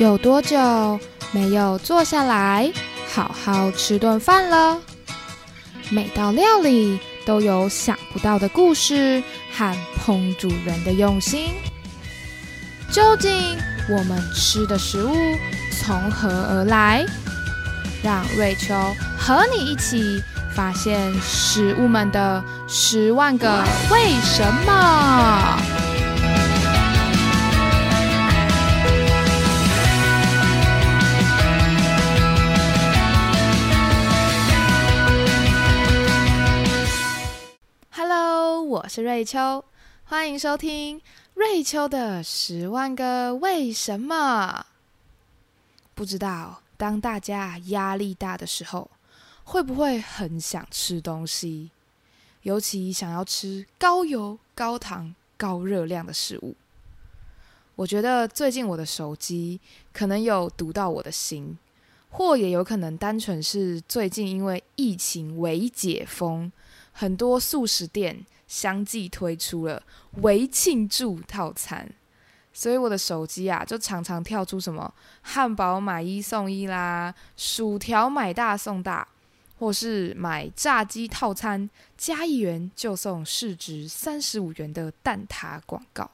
有多久没有坐下来好好吃顿饭了？每道料理都有想不到的故事和烹煮人的用心。究竟我们吃的食物从何而来？让瑞秋和你一起发现食物们的十万个为什么。我是瑞秋，欢迎收听瑞秋的十万个为什么。不知道当大家压力大的时候，会不会很想吃东西？尤其想要吃高油、高糖、高热量的食物。我觉得最近我的手机可能有读到我的心，或也有可能单纯是最近因为疫情微解封。很多素食店相继推出了为庆祝套餐，所以我的手机啊就常常跳出什么汉堡买一送一啦，薯条买大送大，或是买炸鸡套餐加一元就送市值三十五元的蛋挞广告，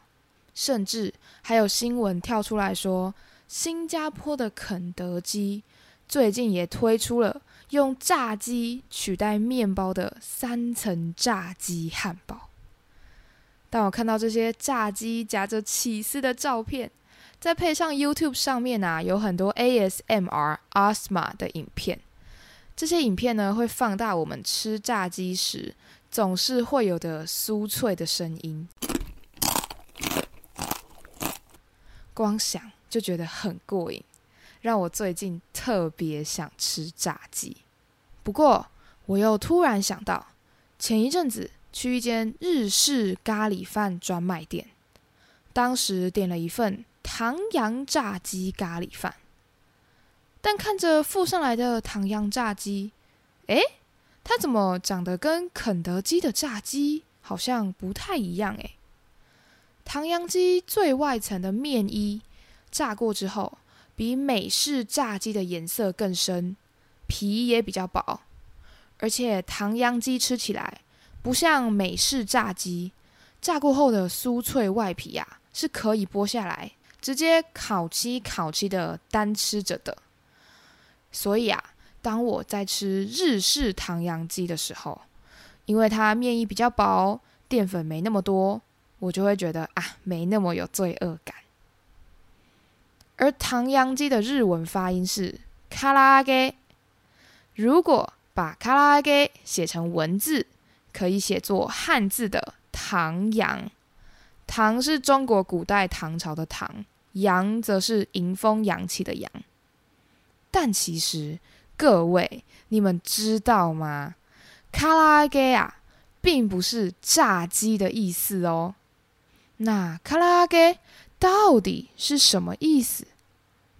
甚至还有新闻跳出来说，新加坡的肯德基最近也推出了。用炸鸡取代面包的三层炸鸡汉堡。当我看到这些炸鸡夹着起司的照片，再配上 YouTube 上面啊有很多 ASMR Asma 的影片，这些影片呢会放大我们吃炸鸡时总是会有的酥脆的声音，光想就觉得很过瘾。让我最近特别想吃炸鸡，不过我又突然想到，前一阵子去一间日式咖喱饭专卖店，当时点了一份唐扬炸鸡咖喱饭，但看着附上来的唐扬炸鸡，诶，它怎么长得跟肯德基的炸鸡好像不太一样？诶，唐扬鸡最外层的面衣炸过之后。比美式炸鸡的颜色更深，皮也比较薄，而且唐扬鸡吃起来不像美式炸鸡，炸过后的酥脆外皮呀是可以剥下来，直接烤漆烤漆的单吃着的。所以啊，当我在吃日式唐扬鸡的时候，因为它面衣比较薄，淀粉没那么多，我就会觉得啊，没那么有罪恶感。而唐扬鸡的日文发音是“卡拉给”。如果把“卡拉给”写成文字，可以写作汉字的“唐扬”。唐是中国古代唐朝的唐，扬则是迎风扬起的扬。但其实，各位，你们知道吗？“卡拉给”啊，并不是炸鸡的意思哦。那“卡拉给”？到底是什么意思？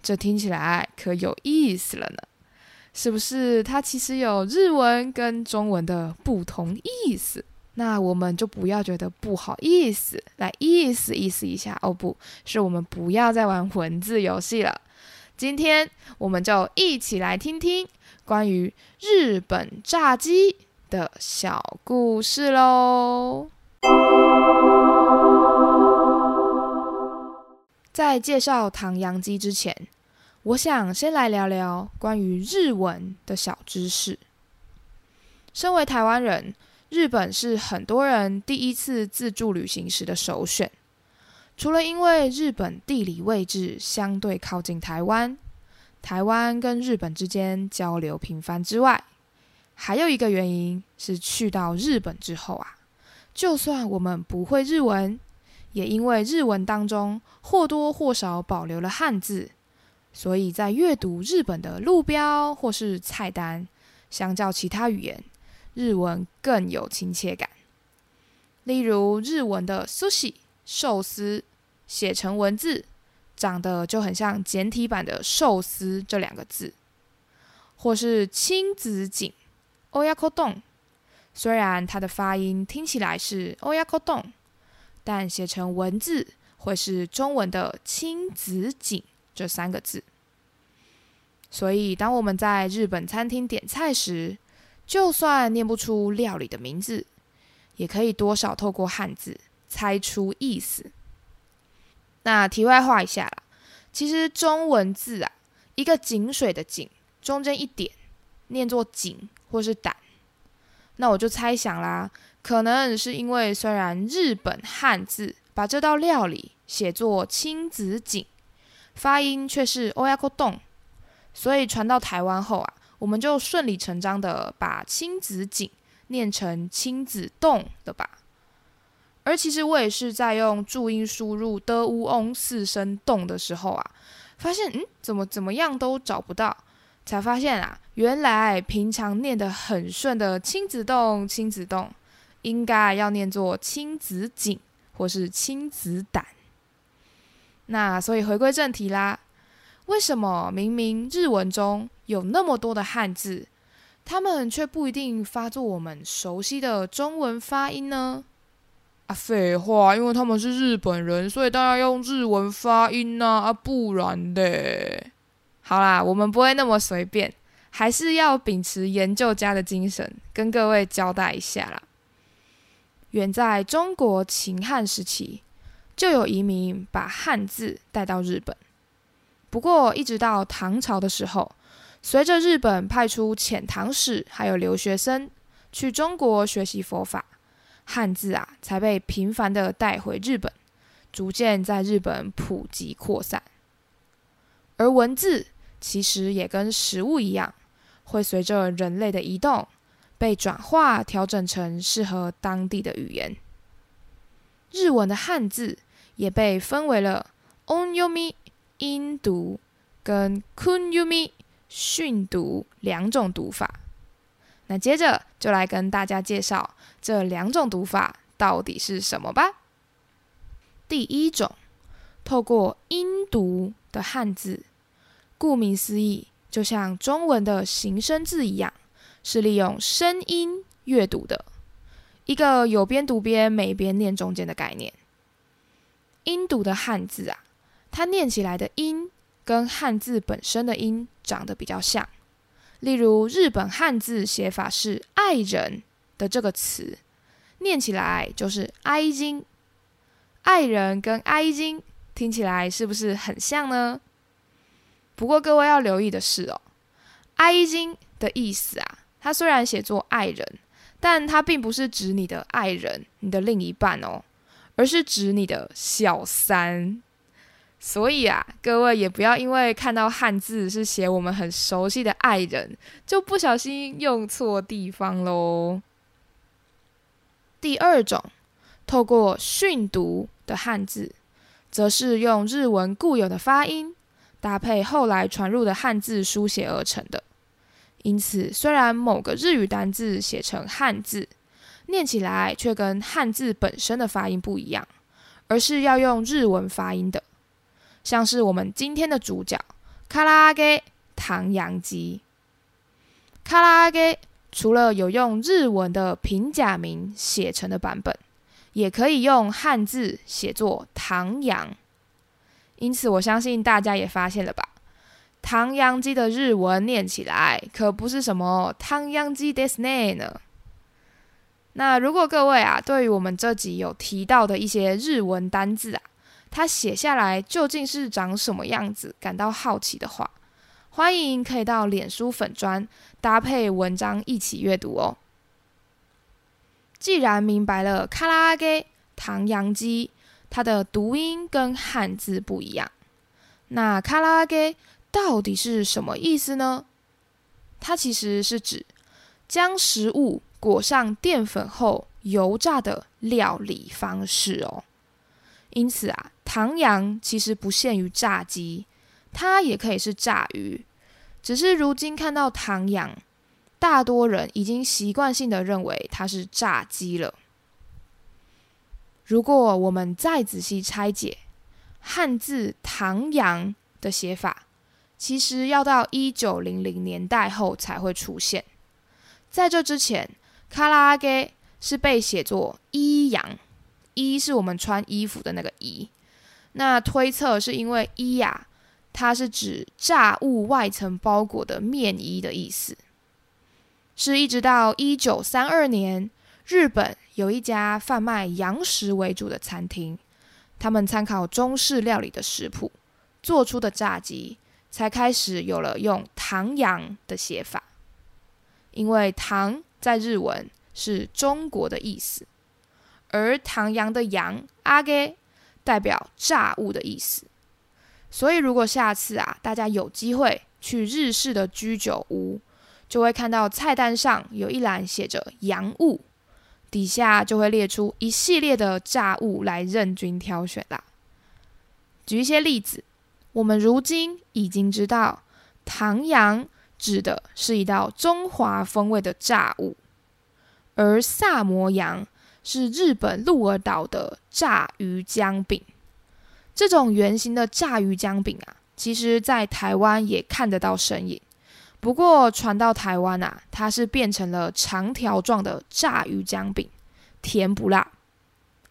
这听起来可有意思了呢，是不是？它其实有日文跟中文的不同意思。那我们就不要觉得不好意思，来意思意思一下。哦，不是，我们不要再玩文字游戏了。今天我们就一起来听听关于日本炸鸡的小故事喽。在介绍唐扬鸡之前，我想先来聊聊关于日文的小知识。身为台湾人，日本是很多人第一次自助旅行时的首选。除了因为日本地理位置相对靠近台湾，台湾跟日本之间交流频繁之外，还有一个原因是去到日本之后啊，就算我们不会日文。也因为日文当中或多或少保留了汉字，所以在阅读日本的路标或是菜单，相较其他语言，日文更有亲切感。例如日文的 sushi 寿司，写成文字长得就很像简体版的寿司这两个字，或是亲子井 oyakodon，虽然它的发音听起来是 oyakodon。但写成文字会是中文的亲子井，这三个字。所以，当我们在日本餐厅点菜时，就算念不出料理的名字，也可以多少透过汉字猜出意思。那题外话一下啦，其实中文字啊，一个井水的井，中间一点，念作井或是胆。那我就猜想啦，可能是因为虽然日本汉字把这道料理写作亲子井，发音却是 oyako don。所以传到台湾后啊，我们就顺理成章的把亲子井念成亲子洞的吧。而其实我也是在用注音输入的乌翁四声洞的时候啊，发现嗯，怎么怎么样都找不到，才发现啊，原来平常念得很顺的亲子洞亲子洞，应该要念作亲子井或是亲子胆。那所以回归正题啦。为什么明明日文中有那么多的汉字，他们却不一定发作我们熟悉的中文发音呢？啊，废话，因为他们是日本人，所以当然用日文发音呐！啊，不然的。好啦，我们不会那么随便，还是要秉持研究家的精神，跟各位交代一下啦。远在中国秦汉时期，就有移民把汉字带到日本。不过，一直到唐朝的时候，随着日本派出遣唐使还有留学生去中国学习佛法，汉字啊才被频繁的带回日本，逐渐在日本普及扩散。而文字其实也跟食物一样，会随着人类的移动被转化调整成适合当地的语言。日文的汉字也被分为了 onyomi。音读跟 kunyumi 训读两种读法，那接着就来跟大家介绍这两种读法到底是什么吧。第一种，透过音读的汉字，顾名思义，就像中文的形声字一样，是利用声音阅读的一个有边读边、没边念中间的概念。音读的汉字啊。它念起来的音跟汉字本身的音长得比较像，例如日本汉字写法是“爱人”的这个词，念起来就是“哀金”。爱人跟哀金听起来是不是很像呢？不过各位要留意的是哦，“哀金”的意思啊，它虽然写作“爱人”，但它并不是指你的爱人、你的另一半哦，而是指你的小三。所以啊，各位也不要因为看到汉字是写我们很熟悉的爱人，就不小心用错地方喽。第二种，透过训读的汉字，则是用日文固有的发音搭配后来传入的汉字书写而成的。因此，虽然某个日语单字写成汉字，念起来却跟汉字本身的发音不一样，而是要用日文发音的。像是我们今天的主角卡拉阿给唐扬鸡，卡拉阿给除了有用日文的平假名写成的版本，也可以用汉字写作唐扬。因此，我相信大家也发现了吧？唐扬鸡的日文念起来可不是什么唐扬鸡 des ne 呢。那如果各位啊，对于我们这集有提到的一些日文单字啊，它写下来究竟是长什么样子？感到好奇的话，欢迎可以到脸书粉砖搭配文章一起阅读哦。既然明白了卡拉阿给唐扬鸡它的读音跟汉字不一样，那卡拉阿给到底是什么意思呢？它其实是指将食物裹上淀粉后油炸的料理方式哦。因此啊。唐扬其实不限于炸鸡，它也可以是炸鱼。只是如今看到唐扬，大多人已经习惯性的认为它是炸鸡了。如果我们再仔细拆解汉字“唐扬”的写法，其实要到一九零零年代后才会出现。在这之前，卡拉阿给是被写作“衣扬”，“衣”是我们穿衣服的那个“衣”。那推测是因为伊呀，它是指炸物外层包裹的面衣的意思。是一直到一九三二年，日本有一家贩卖洋食为主的餐厅，他们参考中式料理的食谱做出的炸鸡，才开始有了用“唐扬”的写法。因为“唐”在日文是中国的意思，而“唐扬”的“扬”阿给代表炸物的意思。所以，如果下次啊，大家有机会去日式的居酒屋，就会看到菜单上有一栏写着“洋物”，底下就会列出一系列的炸物来任君挑选啦。举一些例子，我们如今已经知道，唐扬指的是一道中华风味的炸物，而萨摩羊是日本鹿儿岛的炸鱼姜饼。这种圆形的炸鱼姜饼啊，其实在台湾也看得到身影。不过传到台湾啊，它是变成了长条状的炸鱼姜饼，甜不辣。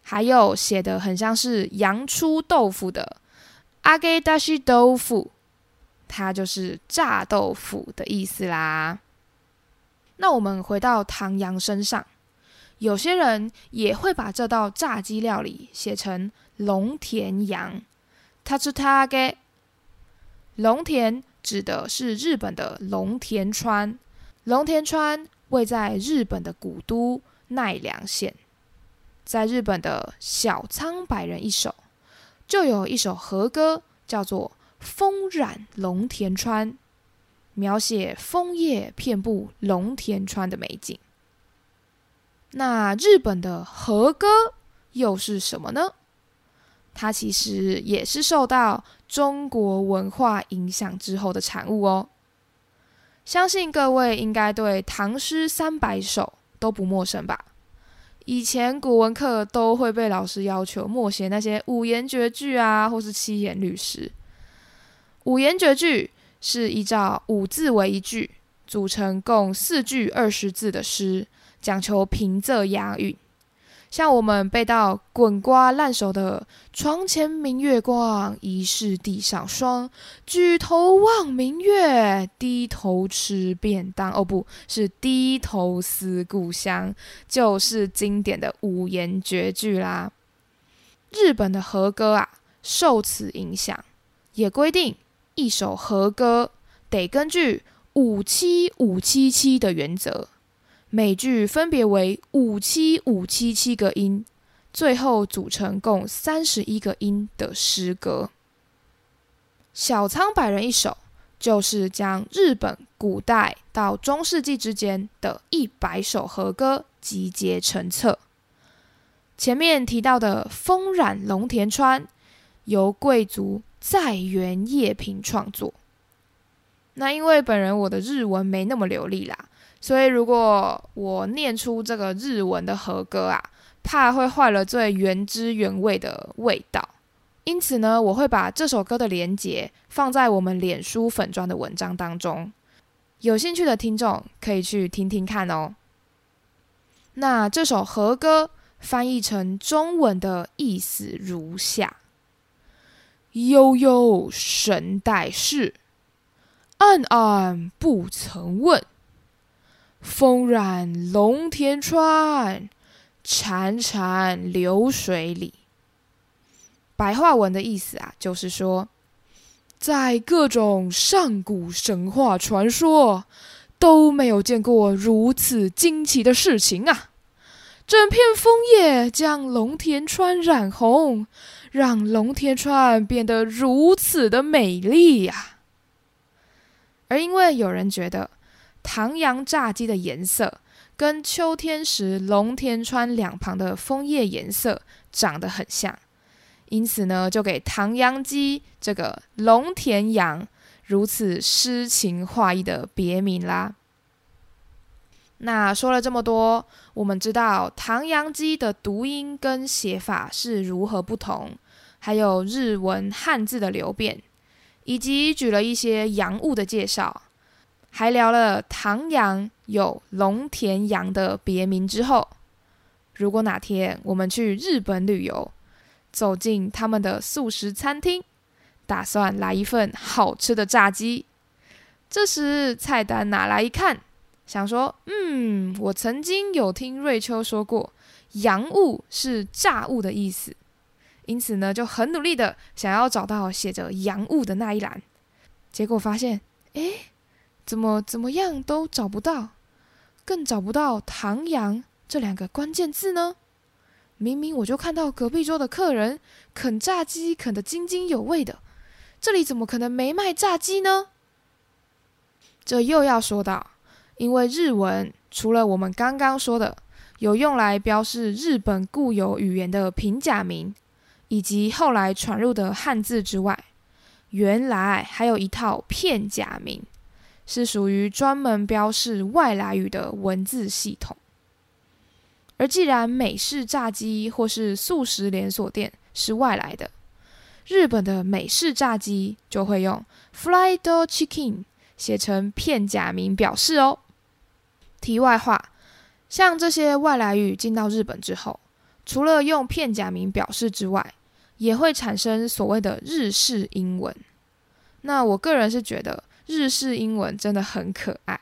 还有写的很像是洋出豆腐的阿给达西豆腐，它就是炸豆腐的意思啦。那我们回到唐扬身上，有些人也会把这道炸鸡料理写成龙田羊，它是它给龙田。指的是日本的龙田川，龙田川位在日本的古都奈良县。在日本的小仓百人一首，就有一首和歌，叫做《风染龙田川》，描写枫叶遍布龙田川的美景。那日本的和歌又是什么呢？它其实也是受到。中国文化影响之后的产物哦，相信各位应该对唐诗三百首都不陌生吧？以前古文课都会被老师要求默写那些五言绝句啊，或是七言律诗。五言绝句是依照五字为一句，组成共四句二十字的诗，讲求平仄押韵。像我们背到滚瓜烂熟的“床前明月光，疑是地上霜”，举头望明月，低头吃便当。哦，不是低头思故乡，就是经典的五言绝句啦。日本的和歌啊，受此影响，也规定一首和歌得根据五七五七七的原则。每句分别为五七五七七个音，最后组成共三十一个音的诗歌。小仓百人一首，就是将日本古代到中世纪之间的一百首和歌集结成册。前面提到的《风染龙田川》，由贵族在原叶平创作。那因为本人我的日文没那么流利啦。所以，如果我念出这个日文的和歌啊，怕会坏了最原汁原味的味道。因此呢，我会把这首歌的连结放在我们脸书粉砖的文章当中，有兴趣的听众可以去听听看哦。那这首和歌翻译成中文的意思如下：悠悠神代事，暗暗不曾问。风染龙田川，潺潺流水里。白话文的意思啊，就是说，在各种上古神话传说都没有见过如此惊奇的事情啊！整片枫叶将龙田川染红，让龙田川变得如此的美丽呀！而因为有人觉得。唐扬炸鸡的颜色跟秋天时龙田川两旁的枫叶颜色长得很像，因此呢，就给唐扬鸡这个龙田羊如此诗情画意的别名啦。那说了这么多，我们知道唐扬鸡的读音跟写法是如何不同，还有日文汉字的流变，以及举了一些洋物的介绍。还聊了唐羊有龙田羊的别名之后，如果哪天我们去日本旅游，走进他们的素食餐厅，打算来一份好吃的炸鸡。这时菜单拿来一看，想说：“嗯，我曾经有听瑞秋说过，洋物是炸物的意思，因此呢，就很努力的想要找到写着洋物的那一栏。结果发现，哎，怎么怎么样都找不到，更找不到唐阳这两个关键字呢？明明我就看到隔壁桌的客人啃炸鸡啃得津津有味的，这里怎么可能没卖炸鸡呢？”这又要说到，因为日文除了我们刚刚说的有用来标示日本固有语言的平假名，以及后来传入的汉字之外，原来还有一套片假名，是属于专门标示外来语的文字系统。而既然美式炸鸡或是素食连锁店是外来的，日本的美式炸鸡就会用 fried chicken。写成片假名表示哦。题外话，像这些外来语进到日本之后，除了用片假名表示之外，也会产生所谓的日式英文。那我个人是觉得日式英文真的很可爱，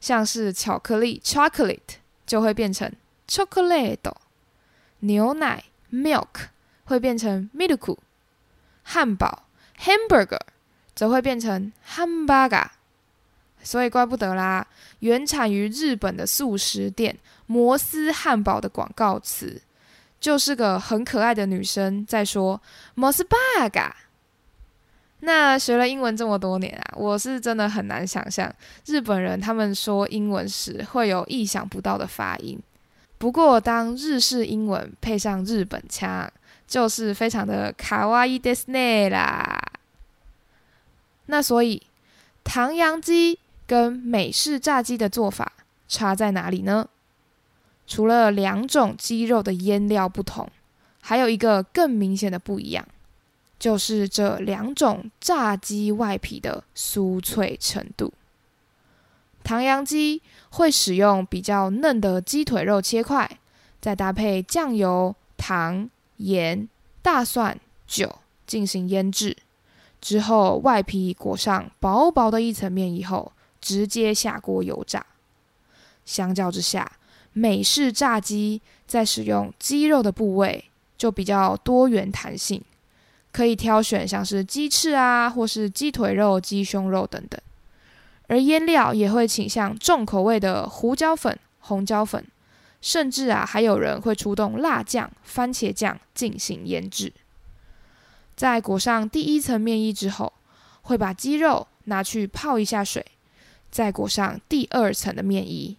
像是巧克力 （chocolate） 就会变成 chocolate，牛奶 （milk） 会变成 milk，汉堡 （hamburger） 则会变成 hamburger。所以怪不得啦，原产于日本的素食店摩斯汉堡的广告词，就是个很可爱的女生在说摩斯巴嘎。那学了英文这么多年啊，我是真的很难想象日本人他们说英文时会有意想不到的发音。不过当日式英文配上日本腔，就是非常的卡哇伊 Disney 啦。那所以唐扬鸡。跟美式炸鸡的做法差在哪里呢？除了两种鸡肉的腌料不同，还有一个更明显的不一样，就是这两种炸鸡外皮的酥脆程度。唐扬鸡会使用比较嫩的鸡腿肉切块，再搭配酱油、糖、盐、大蒜、酒进行腌制，之后外皮裹上薄薄的一层面以后。直接下锅油炸。相较之下，美式炸鸡在使用鸡肉的部位就比较多元弹性，可以挑选像是鸡翅啊，或是鸡腿肉、鸡胸肉等等。而腌料也会倾向重口味的胡椒粉、红椒粉，甚至啊还有人会出动辣酱、番茄酱进行腌制。在裹上第一层面衣之后，会把鸡肉拿去泡一下水。再裹上第二层的面衣，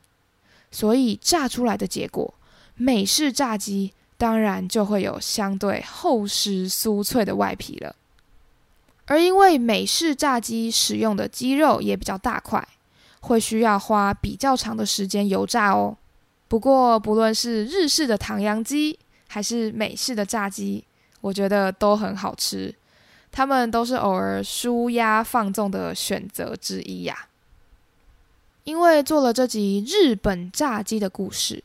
所以炸出来的结果，美式炸鸡当然就会有相对厚实酥脆的外皮了。而因为美式炸鸡使用的鸡肉也比较大块，会需要花比较长的时间油炸哦。不过不论是日式的唐扬鸡，还是美式的炸鸡，我觉得都很好吃，它们都是偶尔舒压放纵的选择之一呀。因为做了这集日本炸鸡的故事，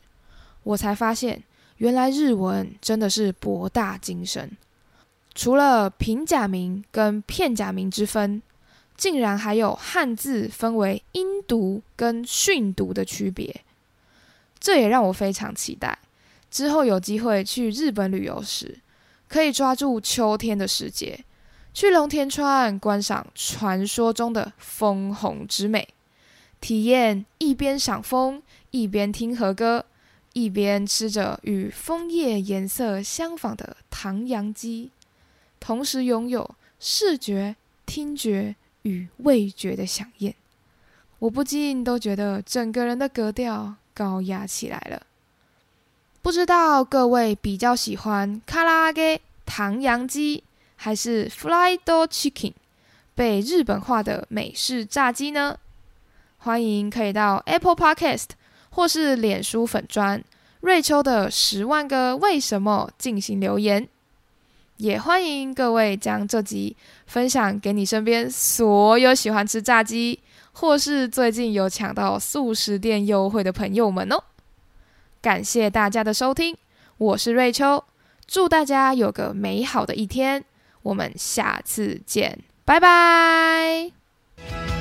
我才发现原来日文真的是博大精深。除了平假名跟片假名之分，竟然还有汉字分为音读跟训读的区别。这也让我非常期待之后有机会去日本旅游时，可以抓住秋天的时节，去龙田川观赏传说中的枫红之美。体验一边赏枫，一边听和歌，一边吃着与枫叶颜色相仿的唐扬鸡，同时拥有视觉、听觉与味觉的响宴。我不禁都觉得整个人的格调高雅起来了。不知道各位比较喜欢卡拉给唐扬鸡，还是 fried chicken 被日本化的美式炸鸡呢？欢迎可以到 Apple Podcast 或是脸书粉砖瑞秋的十万个为什么进行留言，也欢迎各位将这集分享给你身边所有喜欢吃炸鸡或是最近有抢到素食店优惠的朋友们哦。感谢大家的收听，我是瑞秋，祝大家有个美好的一天，我们下次见，拜拜。